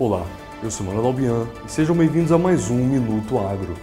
Olá, eu sou Manuel Albian e sejam bem-vindos a mais um Minuto Agro.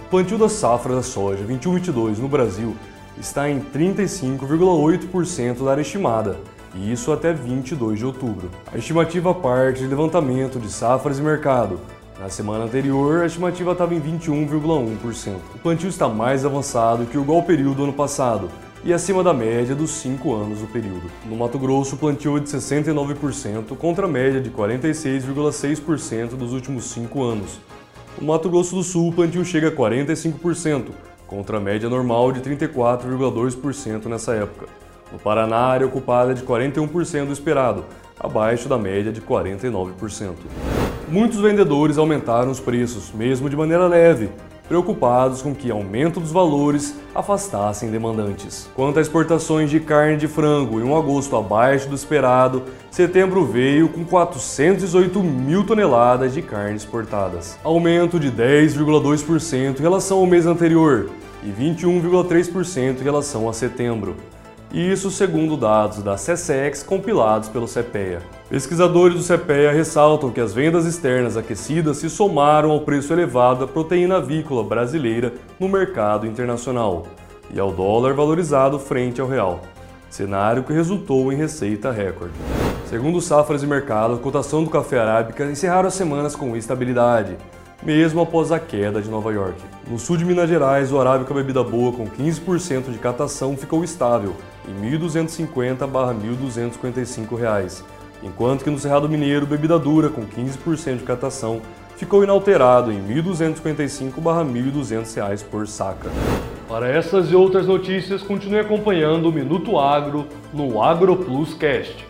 O plantio da safra da soja 21-22 no Brasil está em 35,8% da área estimada, e isso até 22 de outubro. A estimativa parte de levantamento de safras e mercado, na semana anterior, a estimativa estava em 21,1%. O plantio está mais avançado que o igual período do ano passado e acima da média dos 5 anos do período. No Mato Grosso, o plantio é de 69% contra a média de 46,6% dos últimos 5 anos. No Mato Grosso do Sul, o plantio chega a 45%, contra a média normal de 34,2% nessa época. No Paraná, a área ocupada é de 41% do esperado, abaixo da média de 49%. Muitos vendedores aumentaram os preços, mesmo de maneira leve, preocupados com que aumento dos valores afastassem demandantes. Quanto a exportações de carne de frango, em um agosto abaixo do esperado, setembro veio com 418 mil toneladas de carne exportadas, aumento de 10,2% em relação ao mês anterior e 21,3% em relação a setembro isso segundo dados da CSEX compilados pelo CPEA. Pesquisadores do CPEA ressaltam que as vendas externas aquecidas se somaram ao preço elevado da proteína avícola brasileira no mercado internacional e ao dólar valorizado frente ao real, cenário que resultou em receita recorde. Segundo Safras e Mercado, a cotação do café arábica encerraram as semanas com estabilidade, mesmo após a queda de Nova York. No sul de Minas Gerais, o Arábica Bebida Boa, com 15% de catação, ficou estável em R$ 1.250/R$ enquanto que no Cerrado Mineiro, Bebida Dura, com 15% de catação, ficou inalterado em R$ 1.255/R$ por saca. Para essas e outras notícias, continue acompanhando o Minuto Agro no AgroPlus Cast.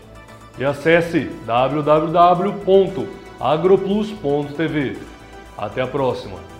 E acesse www.agroplus.tv. Até a próxima!